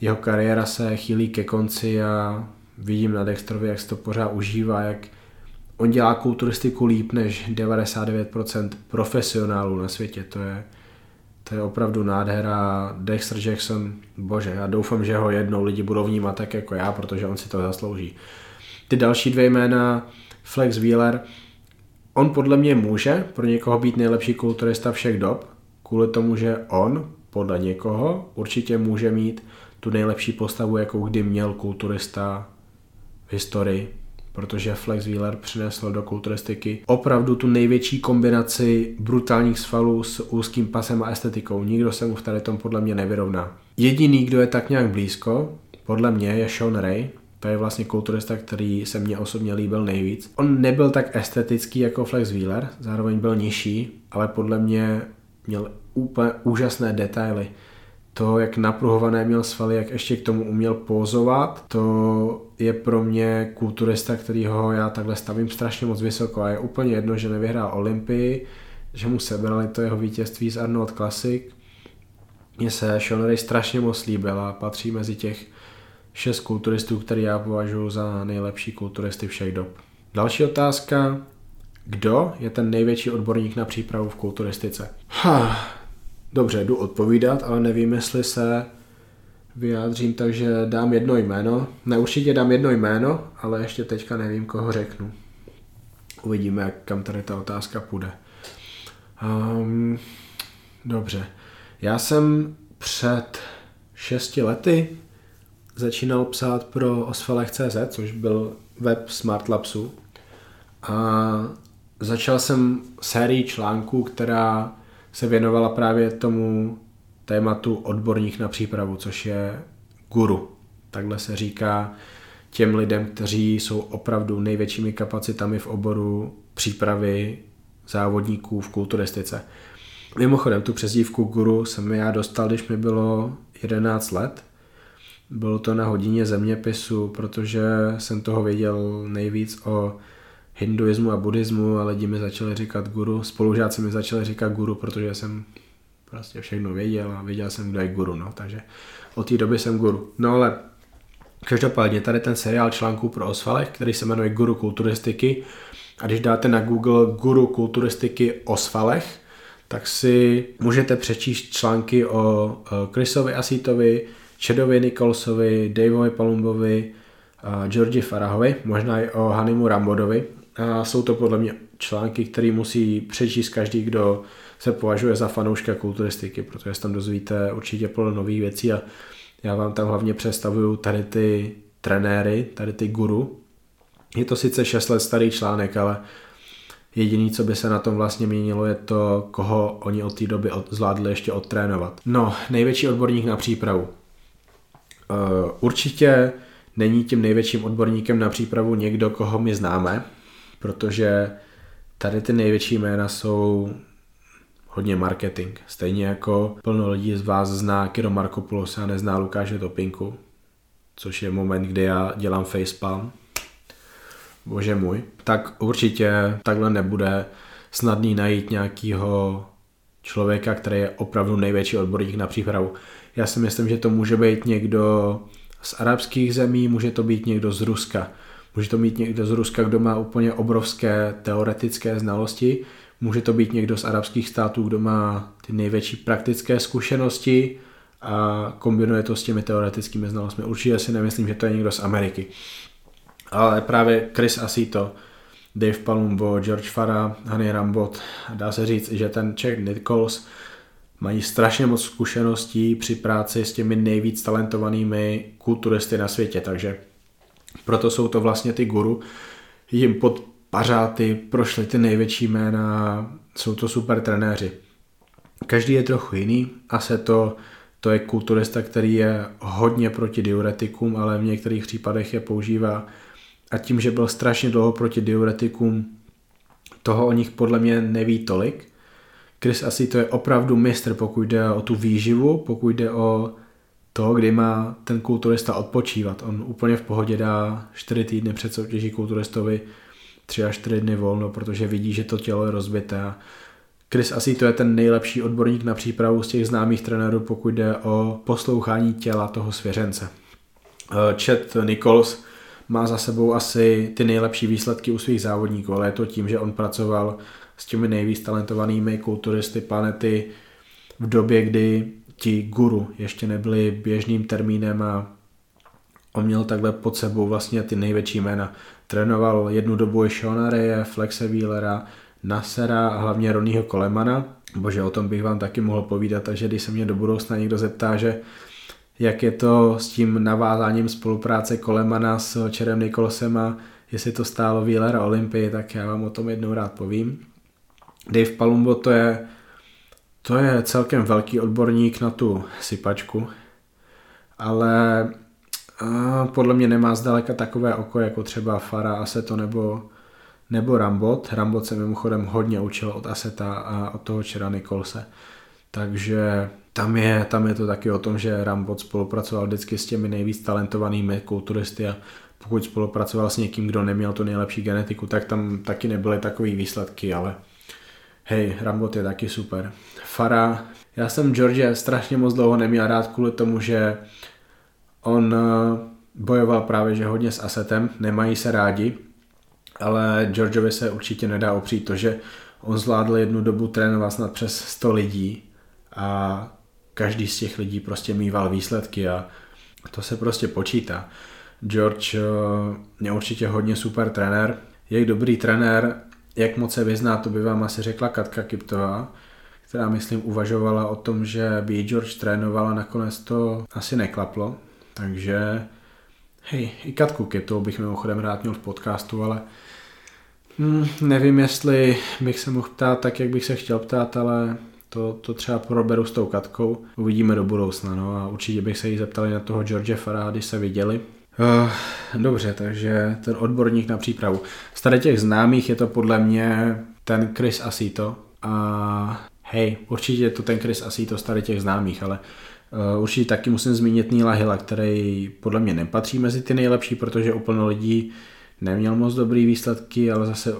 jeho kariéra se chýlí ke konci a vidím na Dextrovi, jak se to pořád užívá, jak on dělá kulturistiku líp než 99% profesionálů na světě. To je, to je opravdu nádhera. Dexter Jackson, bože, já doufám, že ho jednou lidi budou vnímat tak jako já, protože on si to zaslouží. Ty další dvě jména, Flex Wheeler, on podle mě může pro někoho být nejlepší kulturista všech dob, kvůli tomu, že on podle někoho určitě může mít tu nejlepší postavu, jakou kdy měl kulturista v historii, protože Flex Wheeler přinesl do kulturistiky opravdu tu největší kombinaci brutálních svalů s úzkým pasem a estetikou. Nikdo se mu v tady tom podle mě nevyrovná. Jediný, kdo je tak nějak blízko, podle mě je Sean Ray, to je vlastně kulturista, který se mně osobně líbil nejvíc. On nebyl tak estetický jako Flex Wheeler, zároveň byl nižší, ale podle mě měl úplně úžasné detaily. To, jak napruhované měl svaly, jak ještě k tomu uměl pozovat, to je pro mě kulturista, kterýho já takhle stavím strašně moc vysoko a je úplně jedno, že nevyhrál Olympii, že mu sebrali to jeho vítězství z Arnold Classic. Mně se Sean Ray strašně moc líbil a patří mezi těch šest kulturistů, který já považuji za nejlepší kulturisty všech dob. Další otázka. Kdo je ten největší odborník na přípravu v kulturistice? Ha, dobře, jdu odpovídat, ale nevím, jestli se vyjádřím, takže dám jedno jméno. Ne, určitě dám jedno jméno, ale ještě teďka nevím, koho řeknu. Uvidíme, kam tady ta otázka půjde. Um, dobře. Já jsem před šesti lety začínal psát pro osvalech.cz, což byl web Smart Labsu. A začal jsem sérii článků, která se věnovala právě tomu tématu odborník na přípravu, což je guru. Takhle se říká těm lidem, kteří jsou opravdu největšími kapacitami v oboru přípravy závodníků v kulturistice. Mimochodem, tu přezdívku guru jsem já dostal, když mi bylo 11 let bylo to na hodině zeměpisu, protože jsem toho věděl nejvíc o hinduismu a buddhismu a lidi mi začali říkat guru, spolužáci mi začali říkat guru, protože jsem prostě všechno věděl a věděl jsem, kdo je guru, no, takže od té doby jsem guru. No ale každopádně tady ten seriál článků pro Osvalech, který se jmenuje Guru kulturistiky a když dáte na Google Guru kulturistiky Osvalech, tak si můžete přečíst články o Chrisovi Asitovi, Chedovi Nicholsovi, Daveovi Palumbovi, Georgi Farahovi, možná i o Hanimu Rambodovi. A jsou to podle mě články, které musí přečíst každý, kdo se považuje za fanouška kulturistiky, protože se tam dozvíte určitě plno nových věcí a já vám tam hlavně představuju tady ty trenéry, tady ty guru. Je to sice 6 let starý článek, ale Jediný, co by se na tom vlastně měnilo, je to, koho oni od té doby zvládli ještě odtrénovat. No, největší odborník na přípravu. Eh, určitě není tím největším odborníkem na přípravu někdo, koho my známe, protože tady ty největší jména jsou hodně marketing. Stejně jako plno lidí z vás zná Kiro Markopoulos a nezná Lukáše Topinku, což je moment, kdy já dělám facepalm. Bože můj. Tak určitě takhle nebude snadný najít nějakýho člověka, který je opravdu největší odborník na přípravu. Já si myslím, že to může být někdo z arabských zemí, může to být někdo z Ruska. Může to být někdo z Ruska, kdo má úplně obrovské teoretické znalosti, může to být někdo z arabských států, kdo má ty největší praktické zkušenosti a kombinuje to s těmi teoretickými znalostmi. Určitě si nemyslím, že to je někdo z Ameriky. Ale právě Chris Asito, Dave Palumbo, George Farah, Honey Rambot, dá se říct, že ten Czech Nichols mají strašně moc zkušeností při práci s těmi nejvíc talentovanými kulturisty na světě, takže proto jsou to vlastně ty guru. Jim pod pařáty prošly ty největší jména, jsou to super trenéři. Každý je trochu jiný a se to, to je kulturista, který je hodně proti diuretikům, ale v některých případech je používá a tím, že byl strašně dlouho proti diuretikům, toho o nich podle mě neví tolik. Chris asi to je opravdu mistr, pokud jde o tu výživu, pokud jde o to, kdy má ten kulturista odpočívat. On úplně v pohodě dá 4 týdny před soutěží kulturistovi 3 až 4 dny volno, protože vidí, že to tělo je rozbité. Chris asi to je ten nejlepší odborník na přípravu z těch známých trenérů, pokud jde o poslouchání těla toho svěřence. Chet Nichols má za sebou asi ty nejlepší výsledky u svých závodníků, ale je to tím, že on pracoval s těmi nejvíc talentovanými kulturisty planety v době, kdy ti guru ještě nebyli běžným termínem a on měl takhle pod sebou vlastně ty největší jména. Trénoval jednu dobu i Shona Reye, Flexe Wheelera, Nasera a hlavně Ronnieho Kolemana. Bože, o tom bych vám taky mohl povídat, takže když se mě do budoucna někdo zeptá, že jak je to s tím navázáním spolupráce Kolemana s Čerem Nikolosem a jestli to stálo Wheelera Olympii, tak já vám o tom jednou rád povím. Dave Palumbo to je, to je celkem velký odborník na tu sypačku, ale a podle mě nemá zdaleka takové oko jako třeba Fara, Aseto nebo, nebo Rambot. Rambot se mimochodem hodně učil od Aseta a od toho Čera Nikolse. Takže tam je, tam je to taky o tom, že Rambot spolupracoval vždycky s těmi nejvíc talentovanými kulturisty a pokud spolupracoval s někým, kdo neměl tu nejlepší genetiku, tak tam taky nebyly takové výsledky, ale hej, Rambot je taky super. Fara, já jsem George strašně moc dlouho neměl rád kvůli tomu, že on eh, bojoval právě že hodně s Asetem, nemají se rádi, ale Georgeovi se určitě nedá opřít to, že on zvládl jednu dobu trénovat snad přes 100 lidí a každý z těch lidí prostě mýval výsledky a to se prostě počítá. George eh, je určitě hodně super trenér. Jak dobrý trenér, jak moc se vyzná, to by vám asi řekla Katka Kiptová, která myslím uvažovala o tom, že by George trénovala, nakonec to asi neklaplo. Takže hej, i Katku Kiptovou bych mimochodem rád měl v podcastu, ale hm, nevím, jestli bych se mohl ptát tak, jak bych se chtěl ptát, ale to, to třeba proberu s tou Katkou. Uvidíme do budoucna, no a určitě bych se jí zeptali na toho George Farah, když se viděli. Uh, dobře, takže ten odborník na přípravu. Z tady těch známých je to podle mě ten Chris Asito a hej, určitě je to ten Chris Asito z tady těch známých, ale uh, určitě taky musím zmínit Nila Hilla, který podle mě nepatří mezi ty nejlepší, protože úplně lidí neměl moc dobrý výsledky, ale zase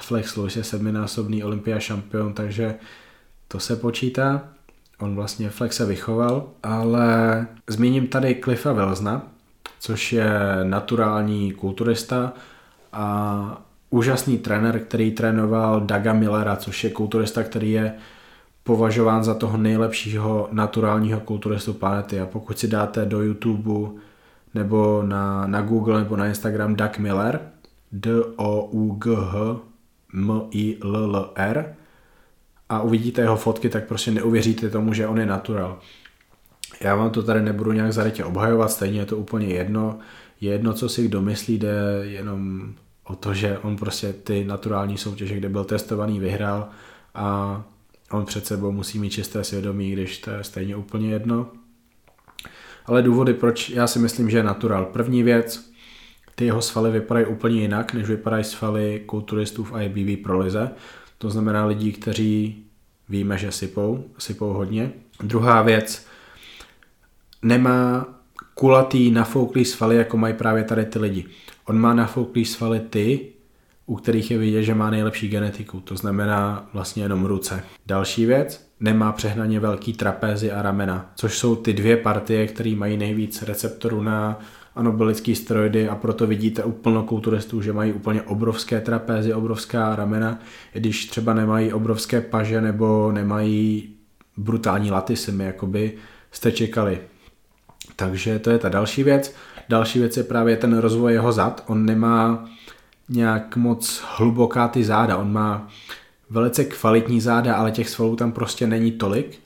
Flex Lewis je sedminásobný olympia šampion, takže to se počítá. On vlastně Flexe vychoval, ale zmíním tady Cliffa Velzna, což je naturální kulturista a úžasný trenér, který trénoval Daga Millera, což je kulturista, který je považován za toho nejlepšího naturálního kulturistu planety. A pokud si dáte do YouTube nebo na, na Google nebo na Instagram Doug Miller, D-O-U-G-H M-I-L-L-R, a uvidíte jeho fotky, tak prostě neuvěříte tomu, že on je natural. Já vám to tady nebudu nějak zarytě obhajovat, stejně je to úplně jedno. Je jedno, co si kdo myslí, jde jenom o to, že on prostě ty naturální soutěže, kde byl testovaný, vyhrál a on před sebou musí mít čisté svědomí, když to je stejně úplně jedno. Ale důvody, proč já si myslím, že je natural. První věc, ty jeho svaly vypadají úplně jinak, než vypadají svaly kulturistů v IBB prolize. To znamená lidí, kteří víme, že sypou, sypou hodně. Druhá věc, nemá kulatý nafouklý svaly, jako mají právě tady ty lidi. On má nafouklý svaly ty, u kterých je vidět, že má nejlepší genetiku, to znamená vlastně jenom ruce. Další věc, nemá přehnaně velký trapézy a ramena, což jsou ty dvě partie, které mají nejvíc receptorů na anabolické steroidy a proto vidíte u plnokulturistů, že mají úplně obrovské trapézy, obrovská ramena, i když třeba nemají obrovské paže nebo nemají brutální latisy, jakoby jste čekali. Takže to je ta další věc. Další věc je právě ten rozvoj jeho zad. On nemá nějak moc hluboká ty záda. On má velice kvalitní záda, ale těch svalů tam prostě není tolik.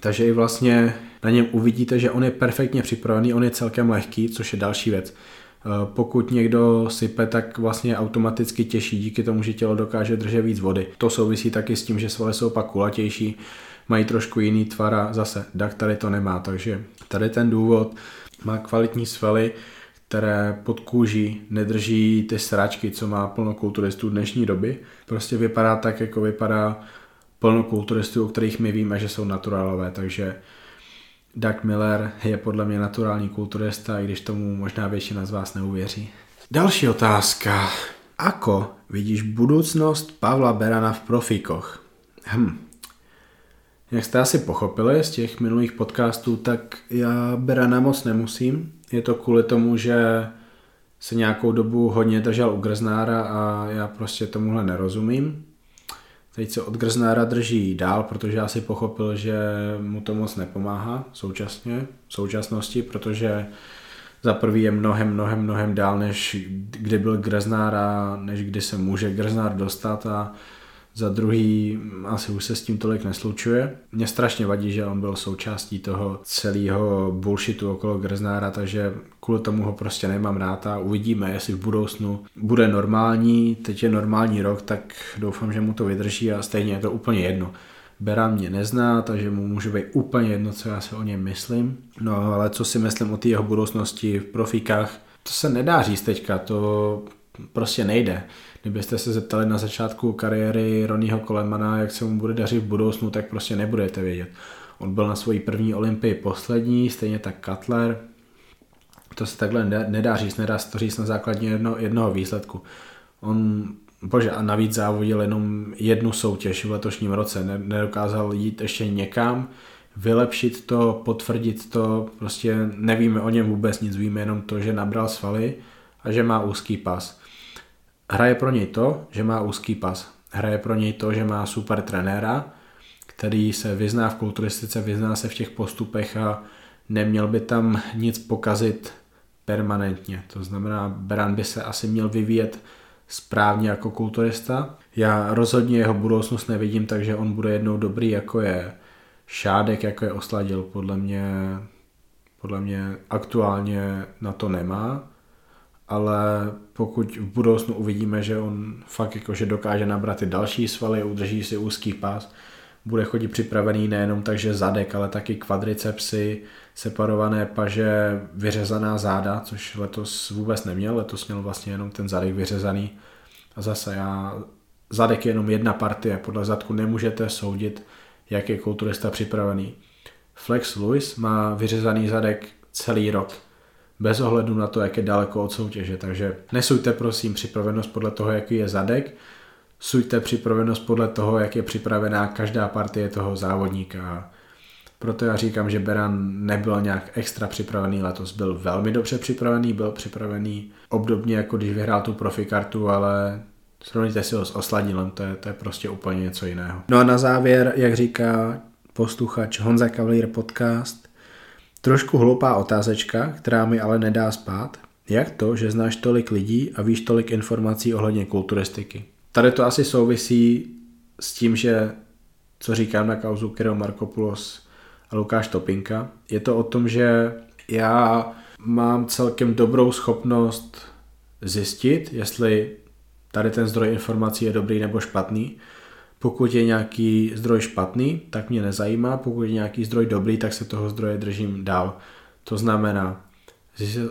Takže i vlastně na něm uvidíte, že on je perfektně připravený, on je celkem lehký, což je další věc. Eh, pokud někdo sype, tak vlastně automaticky těší díky tomu, že tělo dokáže držet víc vody. To souvisí taky s tím, že svaly jsou pak kulatější, mají trošku jiný tvar a zase Dak tady to nemá, takže tady ten důvod má kvalitní svaly, které pod kůží nedrží ty sračky, co má plno kulturistů dnešní doby. Prostě vypadá tak, jako vypadá plno kulturistů, o kterých my víme, že jsou naturálové, takže Doug Miller je podle mě naturální kulturista, i když tomu možná většina z vás neuvěří. Další otázka. Ako vidíš budoucnost Pavla Berana v profíkoch? Hm. Jak jste asi pochopili z těch minulých podcastů, tak já Berana moc nemusím. Je to kvůli tomu, že se nějakou dobu hodně držel u Grznára a já prostě tomuhle nerozumím. Teď se od Grznára drží dál, protože já si pochopil, že mu to moc nepomáhá současně, v současnosti, protože za prvý je mnohem, mnohem, mnohem dál, než kdy byl Grznár a než kdy se může Grznár dostat a za druhý asi už se s tím tolik neslučuje. Mě strašně vadí, že on byl součástí toho celého bullshitu okolo Grznára, takže kvůli tomu ho prostě nemám rád a uvidíme, jestli v budoucnu bude normální, teď je normální rok, tak doufám, že mu to vydrží a stejně je to úplně jedno. Beran mě nezná, takže mu může být úplně jedno, co já si o něm myslím. No ale co si myslím o té jeho budoucnosti v profikách, to se nedá říct teďka, to prostě nejde. Kdybyste se zeptali na začátku kariéry Ronnieho Colemana, jak se mu bude dařit v budoucnu, tak prostě nebudete vědět. On byl na svojí první olympii poslední, stejně tak Cutler. To se takhle nedá říct, nedá se to říct na základě jedno, jednoho výsledku. On, bože, a navíc závodil jenom jednu soutěž v letošním roce, nedokázal jít ještě někam, vylepšit to, potvrdit to, prostě nevíme o něm vůbec nic, víme jenom to, že nabral svaly a že má úzký pas. Hraje pro něj to, že má úzký pas. Hraje pro něj to, že má super trenéra, který se vyzná v kulturistice, vyzná se v těch postupech a neměl by tam nic pokazit permanentně. To znamená, Beran by se asi měl vyvíjet správně jako kulturista. Já rozhodně jeho budoucnost nevidím, takže on bude jednou dobrý, jako je Šádek, jako je Osladil. Podle mě, podle mě aktuálně na to nemá ale pokud v budoucnu uvidíme, že on fakt jako, že dokáže nabrat i další svaly, udrží si úzký pás, bude chodit připravený nejenom takže zadek, ale taky kvadricepsy, separované paže, vyřezaná záda, což letos vůbec neměl, letos měl vlastně jenom ten zadek vyřezaný. A zase já, zadek je jenom jedna partie, podle zadku nemůžete soudit, jak je kulturista připravený. Flex Lewis má vyřezaný zadek celý rok, bez ohledu na to, jak je daleko od soutěže. Takže nesuďte prosím připravenost podle toho, jaký je zadek, suďte připravenost podle toho, jak je připravená každá partie toho závodníka. Proto já říkám, že Beran nebyl nějak extra připravený letos. Byl velmi dobře připravený, byl připravený obdobně jako když vyhrál tu profikartu, ale srovnejte si ho s Osladilem, to je, to je prostě úplně něco jiného. No a na závěr, jak říká posluchač Honza Cavalier podcast, Trošku hloupá otázečka, která mi ale nedá spát. Jak to, že znáš tolik lidí a víš tolik informací ohledně kulturistiky? Tady to asi souvisí s tím, že co říkám na kauzu Kiro Markopoulos a Lukáš Topinka. Je to o tom, že já mám celkem dobrou schopnost zjistit, jestli tady ten zdroj informací je dobrý nebo špatný, Pokud je nějaký zdroj špatný, tak mě nezajímá, pokud je nějaký zdroj dobrý, tak se toho zdroje držím dál. To znamená,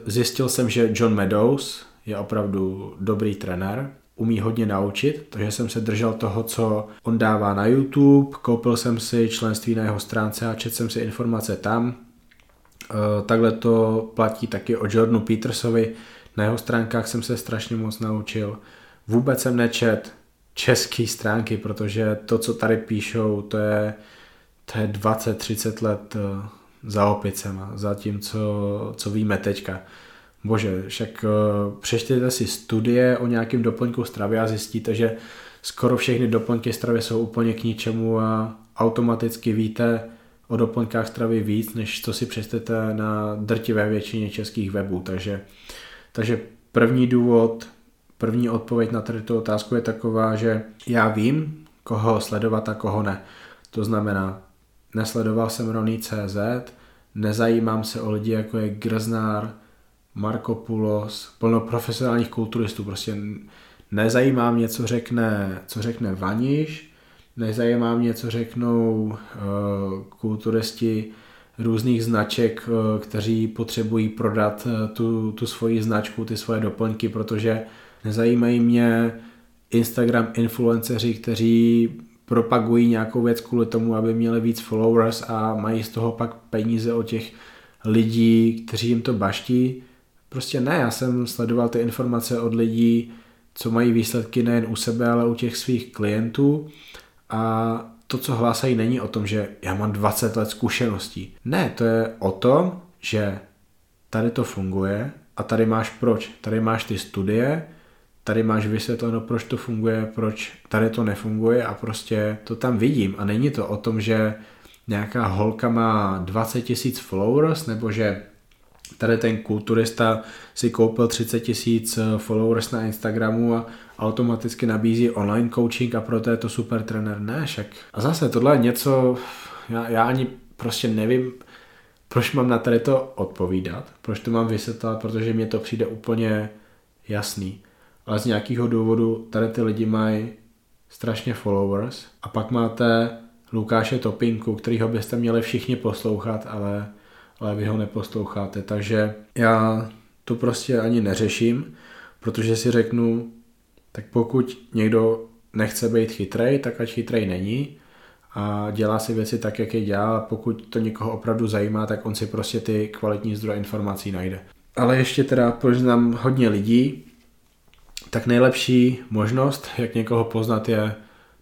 zjistil jsem, že John Meadows je opravdu dobrý trenér, umí hodně naučit, takže jsem se držel toho, co on dává na YouTube, koupil jsem si členství na jeho stránce a četl jsem si informace tam. E, takhle to platí taky o Jordanu Petersovi, na jeho stránkách jsem se strašně moc naučil. Vůbec jsem nečet české stránky, protože to, co tady píšou, to je, to je 20-30 let e, za opicema, za tím, co, co víme teďka. Bože, však uh, přečtěte si studie o nějakém doplňku stravy a zjistíte, že skoro všechny doplňky stravy jsou úplně k ničemu a automaticky víte o doplňkách stravy víc, než co si přečtete na drtivé většině českých webů. Takže, takže první důvod, první odpověď na tady tu otázku je taková, že já vím, koho sledovat a koho ne. To znamená, nesledoval jsem Roný.cz, nezajímám se o lidi, jako je Grznár, Marko Pulos, plno profesionálních kulturistů, prostě nezajímá mě, co řekne, co řekne Vaniš, nezajímá mě, co řeknou uh, kulturisti různých značek, uh, kteří potřebují prodat uh, tu, tu svoji značku, ty svoje doplňky, protože nezajímají mě Instagram influenceři, kteří propagují nějakou věc kvůli tomu, aby měli víc followers a mají z toho pak peníze od těch lidí, kteří jim to baští. Prostě ne, já jsem sledoval ty informace od lidí, co mají výsledky nejen u sebe, ale u těch svých klientů a to, co hlásají, není o tom, že já mám 20 let zkušeností. Ne, to je o tom, že tady to funguje a tady máš proč. Tady máš ty studie, tady máš vysvětleno, proč to funguje, proč tady to nefunguje a prostě to tam vidím. A není to o tom, že nějaká holka má 20 tisíc followers, nebo že tady ten kulturista si koupil 30 tisíc eh, followers na Instagramu a automaticky nabízí online coaching a proto je to super trenér. Ne, však. A zase tohle je něco, já, já ani prostě nevím, proč mám na tady to odpovídat, proč to mám vysvětlovat, protože mě to přijde úplně jasný ale z nějakého důvodu tady ty lidi mají strašně followers a pak máte Lukáše Topinku, kterýho byste měli všichni poslouchat, ale, ale vy ho neposloucháte, takže já to prostě ani neřeším, protože si řeknu, tak pokud někdo nechce být chytrej, tak ať chytrej není a dělá si věci tak, jak je dělá pokud to někoho opravdu zajímá, tak on si prostě ty kvalitní zdroje informací najde. Ale ještě teda, proč znám hodně lidí, tak nejlepší možnost, jak někoho poznat, je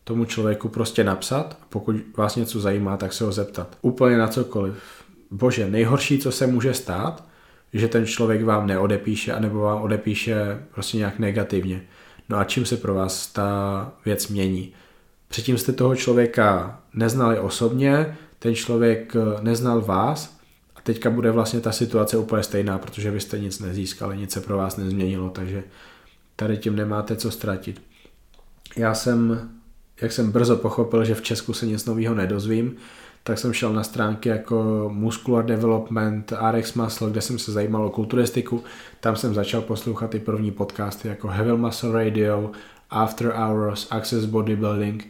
tomu člověku prostě napsat pokud vás něco zajímá, tak se ho zeptat. Úplně na cokoliv. Bože, nejhorší, co se může stát, že ten člověk vám neodepíše, anebo vám odepíše prostě nějak negativně. No a čím se pro vás ta věc mění? Předtím jste toho člověka neznali osobně, ten člověk neznal vás a teďka bude vlastně ta situace úplně stejná, protože vy jste nic nezískali, nic se pro vás nezměnilo, takže tady tím nemáte co ztratit. Já jsem, jak jsem brzo pochopil, že v Česku se nic nového nedozvím, tak jsem šel na stránky jako Muscular Development, RX Muscle, kde jsem se zajímal o kulturistiku. Tam jsem začal poslouchat ty první podcasty jako Heavy Muscle Radio, After Hours, Access Bodybuilding.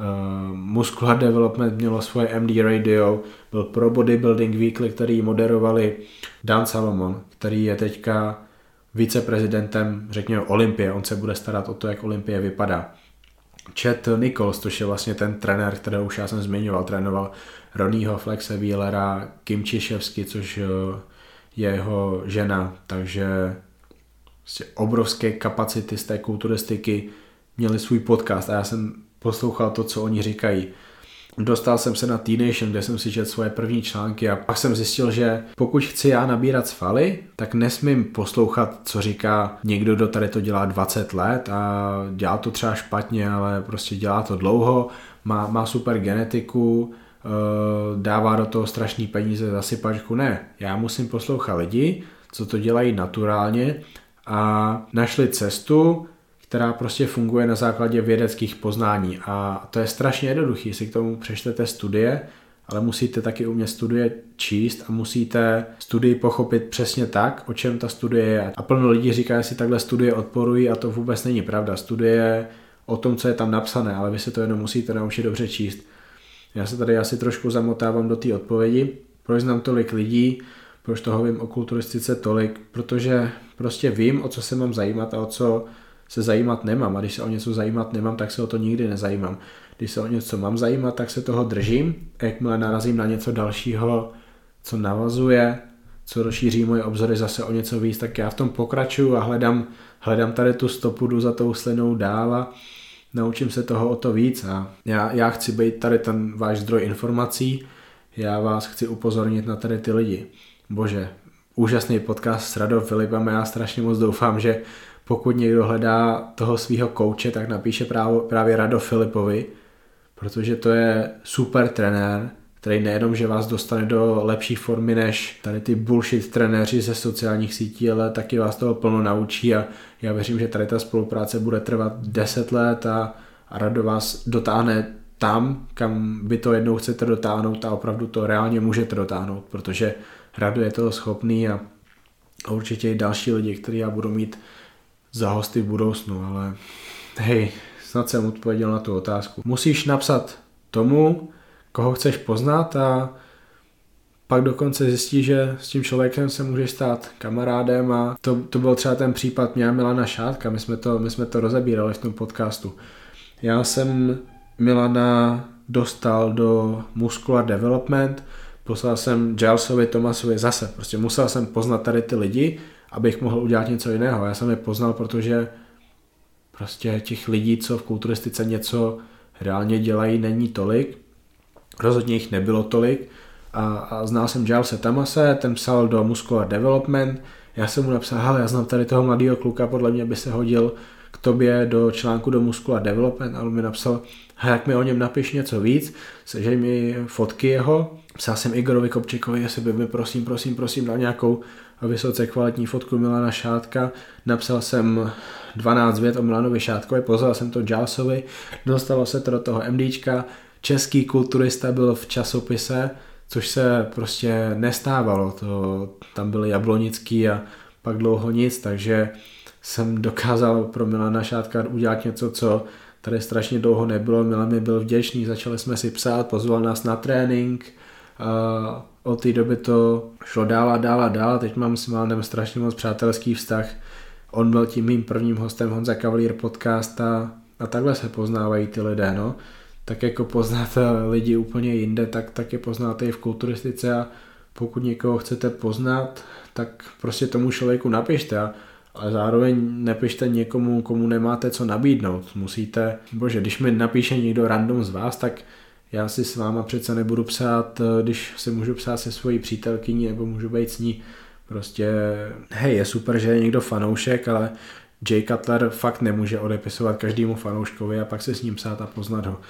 Uh, Muscular Development mělo svoje MD Radio, byl pro Bodybuilding Weekly, který moderovali Dan Salomon, který je teďka viceprezidentem, řekněme, Olympie. On se bude starat o to, jak Olympie vypadá. Chet Nichols, to je vlastně ten trenér, kterého už já jsem zmiňoval, trénoval Ronnieho Flexe Wheelera, Kim Čiševsky, což eh, je jeho žena, takže vlastně obrovské kapacity z té kulturistiky měli svůj podcast a já jsem poslouchal to, co oni říkají. Dostal jsem se na T-Nation, kde jsem si četl svoje první články a pak jsem zjistil, že pokud chci já nabírat svaly, tak nesmím poslouchat, co říká někdo, kdo tady to dělá 20 let a dělá to třeba špatně, ale prostě dělá to dlouho, má, má super genetiku, eh, dává do toho strašný peníze za sypačku. Ne, já musím poslouchat lidi, co to dělají naturálně a našli cestu, která prostě funguje na základě vědeckých poznání. A to je strašně jednoduché, si k tomu přečtete studie, ale musíte taky umět studie číst a musíte studii pochopit přesně tak, o čem ta studie je. A plno lidí říká, že si takhle studie odporují a to vůbec není pravda. Studie o tom, co je tam napsané, ale vy se to jenom musíte naučit dobře číst. Já se tady asi trošku zamotávám do té odpovědi, proč znám tolik lidí, proč toho vím o kulturistice tolik, protože prostě vím, o co se mám zajímat a o co se zajímat nemám. A když se o něco zajímat nemám, tak se o to nikdy nezajímám. Když se o něco mám zajímat, tak se toho držím. A jakmile narazím na něco dalšího, co navazuje, co rozšíří moje obzory zase o něco víc, tak já v tom pokračuju a hledám, hledám tady tu stopu, jdu za tou slinou dál a naučím se toho o to víc a já, já chci být tady ten váš zdroj informací, já vás chci upozornit na tady ty lidi. Bože, úžasný podcast s Radou Filipem a já strašně moc doufám, že pokud někdo hledá toho svého kouče, tak napíše právě, právě Rado Filipovi, protože to je super trenér, který nejenom, že vás dostane do lepší formy než tady ty bullshit trenéři ze sociálních sítí, ale taky vás toho plno naučí a já věřím, že tady ta spolupráce bude trvat 10 let a, a Rado vás dotáhne tam, kam by to jednou chcete dotáhnout a opravdu to reálně můžete dotáhnout, protože Rado je toho schopný a určitě i další lidi, kteří já budu mít za hosty v budoucnu, ale hej, snad jsem odpověděl na tu otázku. Musíš napsat tomu, koho chceš poznat a pak dokonce zjistí, že s tím člověkem se můžeš stát kamarádem a to, to byl třeba ten případ mě a Milana Šátka, my jsme, to, my jsme to rozebírali v tom podcastu. Já jsem Milana dostal do Muscular Development, poslal jsem Gilesovi Tomasovi zase, prostě musel jsem poznat tady ty lidi, abych mohl udělat něco jiného. Já jsem je poznal, protože prostě těch lidí, co v kulturistice něco reálně dělají, není tolik. Rozhodně jich nebylo tolik. A, a znal jsem Gilese Tamase, ten psal do Muscular Development. Já jsem mu napsal, hele, já znám tady toho mladého kluka, podle mě by se hodil k tobě do článku do Muscular Development, ale mi napsal, jak mi o něm napiš něco víc, sežej mi fotky jeho. Psal jsem Igorovi Kopčekovi, jestli by mi prosím, prosím, prosím dal nějakou vysoce kvalitní fotku Milana Šátka. Napsal jsem 12 vět o Milanovi Šátkovi, pozval jsem to Jalsovi, dostalo se to do toho MDčka, český kulturista byl v časopise, což se prostě nestávalo, to, tam byl Jablonický a pak dlouho nic, takže jsem dokázal pro Milana Šátka udělat něco, co tady strašně dlouho nebylo. Milan mi byl vděčný, začali jsme si psát, pozval nás na trénink, a od té doby to šlo dál a dál a dál, teď mám s Milanem strašně moc přátelský vztah. On byl tím mým prvním hostem Honza Cavalier podcast a, a takhle se poznávají ty lidé, no. Tak jako poznáte lidi úplně jinde, tak, tak je poznáte i v kulturistice a pokud někoho chcete poznat, tak prostě tomu člověku napište a ale zároveň nepište někomu, komu nemáte co nabídnout. Musíte, bože, když mi napíše někdo random z vás, tak já si s váma přece nebudu psát, eh, když si můžu psát se svojí přítelkyní nebo můžu být s ní. Prostě, hej, je super, že je někdo fanoušek, ale Jay Cutler fakt nemůže odepisovat každému fanouškovi a pak se s ním psát a poznat ho.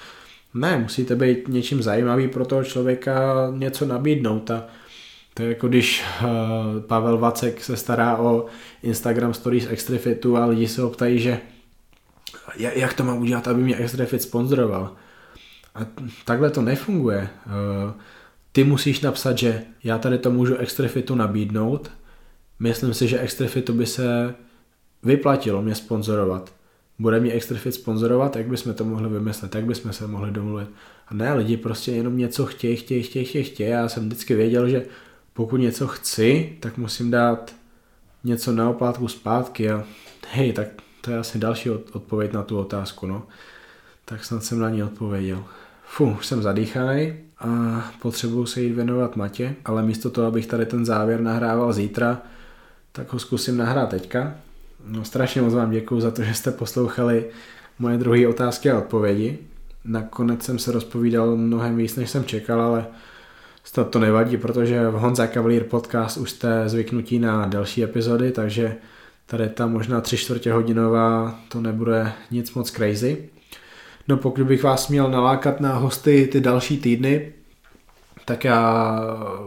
Ne, musíte být něčím zajímavý pro toho člověka něco nabídnout a to je jako když uh, Pavel Vacek se stará o Instagram stories Extrafitu a lidi se ho ptají, že jak to mám udělat, aby mě Extrafit sponzoroval. A takhle to nefunguje. Uh, ty musíš napsat, že já tady to můžu Extrafitu nabídnout, myslím si, že Extrafitu by se vyplatilo mě sponzorovat. Bude mě Extrafit sponzorovat, jak bychom to mohli vymyslet, jak bychom se mohli domluvit. A ne, lidi prostě jenom něco chtějí, chtějí, chtějí, chtějí, chtějí. Já jsem vždycky věděl, že pokud něco chci, tak musím dát něco na oplátku zpátky a hej, tak to je asi další odpověď na tu otázku, no. Tak snad jsem na ní odpověděl. Fu, už jsem zadýchaný a potřebuju se jít věnovat Matě, ale místo toho, abych tady ten závěr nahrával zítra, tak ho zkusím nahrát teďka. No strašně moc vám děkuji za to, že jste poslouchali moje druhé otázky a odpovědi. Nakonec jsem se rozpovídal mnohem víc, než jsem čekal, ale Snad to nevadí, protože v Honza Cavalier podcast už jste zvyknutí na delší epizody, takže tady ta možná tři čtvrtě hodinová to nebude nic moc crazy. No pokud bych vás měl nalákat na hosty ty další týdny, tak já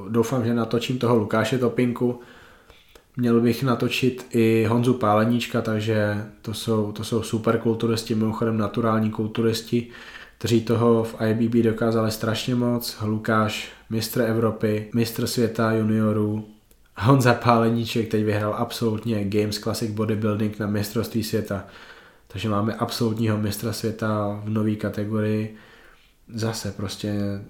doufám, že natočím toho Lukáše Topinku. Měl bych natočit i Honzu Páleníčka, takže to jsou, to jsou super kulturisti, mimochodem naturální kulturisti, kteří toho v IBB dokázali strašně moc. Lukáš, mistr Evropy, mistr světa juniorů, Honza Páleníček teď vyhrál absolutně Games Classic Bodybuilding na mistrovství světa. Takže máme absolutního mistra světa v nové kategorii. Zase prostě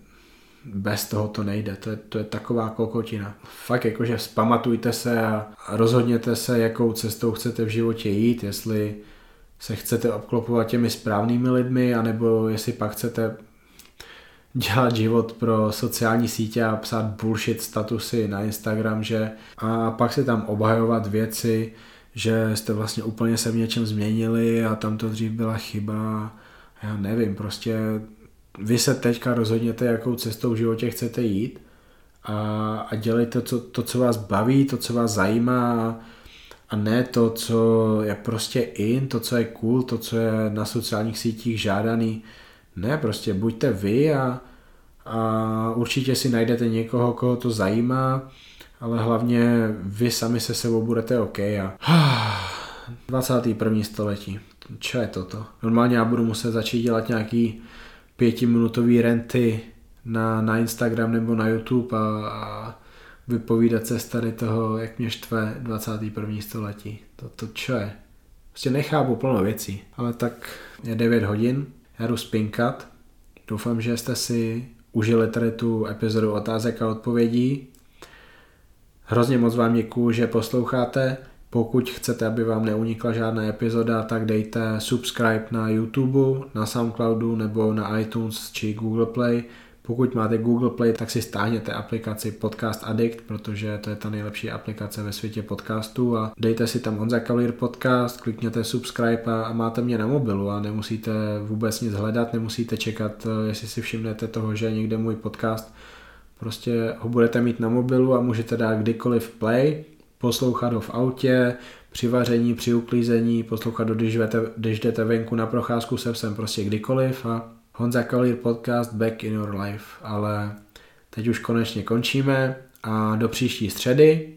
bez toho to nejde. To je, to je taková kokotina. Fakt jakože vzpamatujte se a rozhodněte se, jakou cestou chcete v životě jít, jestli se chcete obklopovat těmi správnými lidmi, anebo jestli pak chcete dělat život pro sociální sítě a psát bullshit statusy na Instagram, že a pak si tam obhajovat věci, že jste vlastně úplně se v něčem změnili a tam to dřív byla chyba. Já nevím, prostě vy se teďka rozhodněte, jakou cestou v životě chcete jít a, a dělejte to, to, co vás baví, to, co vás zajímá a ne to, co je prostě in, to, co je cool, to, co je na sociálních sítích žádaný. Ne, prostě buďte vy a, a určitě si najdete někoho, koho to zajímá, ale hlavně vy sami se sebou budete OK. A... (sighs) 21. století. Co je toto? Normálně já budu muset začít dělat nějaký pětiminutový renty na, na Instagram nebo na YouTube a, a vypovídat se z tady toho, jak mě štve 21. století. To, to čo je? Prostě nechápu plno věcí. Ale tak je 9 hodin, já jdu spinkat. Doufám, že jste si užili tady tu epizodu otázek a odpovědí. Hrozně moc vám děkuju, že posloucháte. Pokud chcete, aby vám neunikla žádná epizoda, tak dejte subscribe na YouTube, na Soundcloudu nebo na iTunes či Google Play. Pokud máte Google Play, tak si stáhněte aplikaci Podcast Addict, protože to je ta nejlepší aplikace ve světě podcastů a dejte si tam Honza Kalir podcast, klikněte subscribe a, máte mě na mobilu a nemusíte vůbec nic hledat, nemusíte čekat, eh, jestli si všimnete toho, že někde můj podcast. Prostě ho budete mít na mobilu a můžete dát kdykoliv play, poslouchat ho v autě, při vaření, při uklízení, poslouchat ho, když, jdete, když jdete venku na procházku se psem, prostě kdykoliv. A Honza Kalir podcast Back in Your Life, ale teď už konečně končíme a do příští středy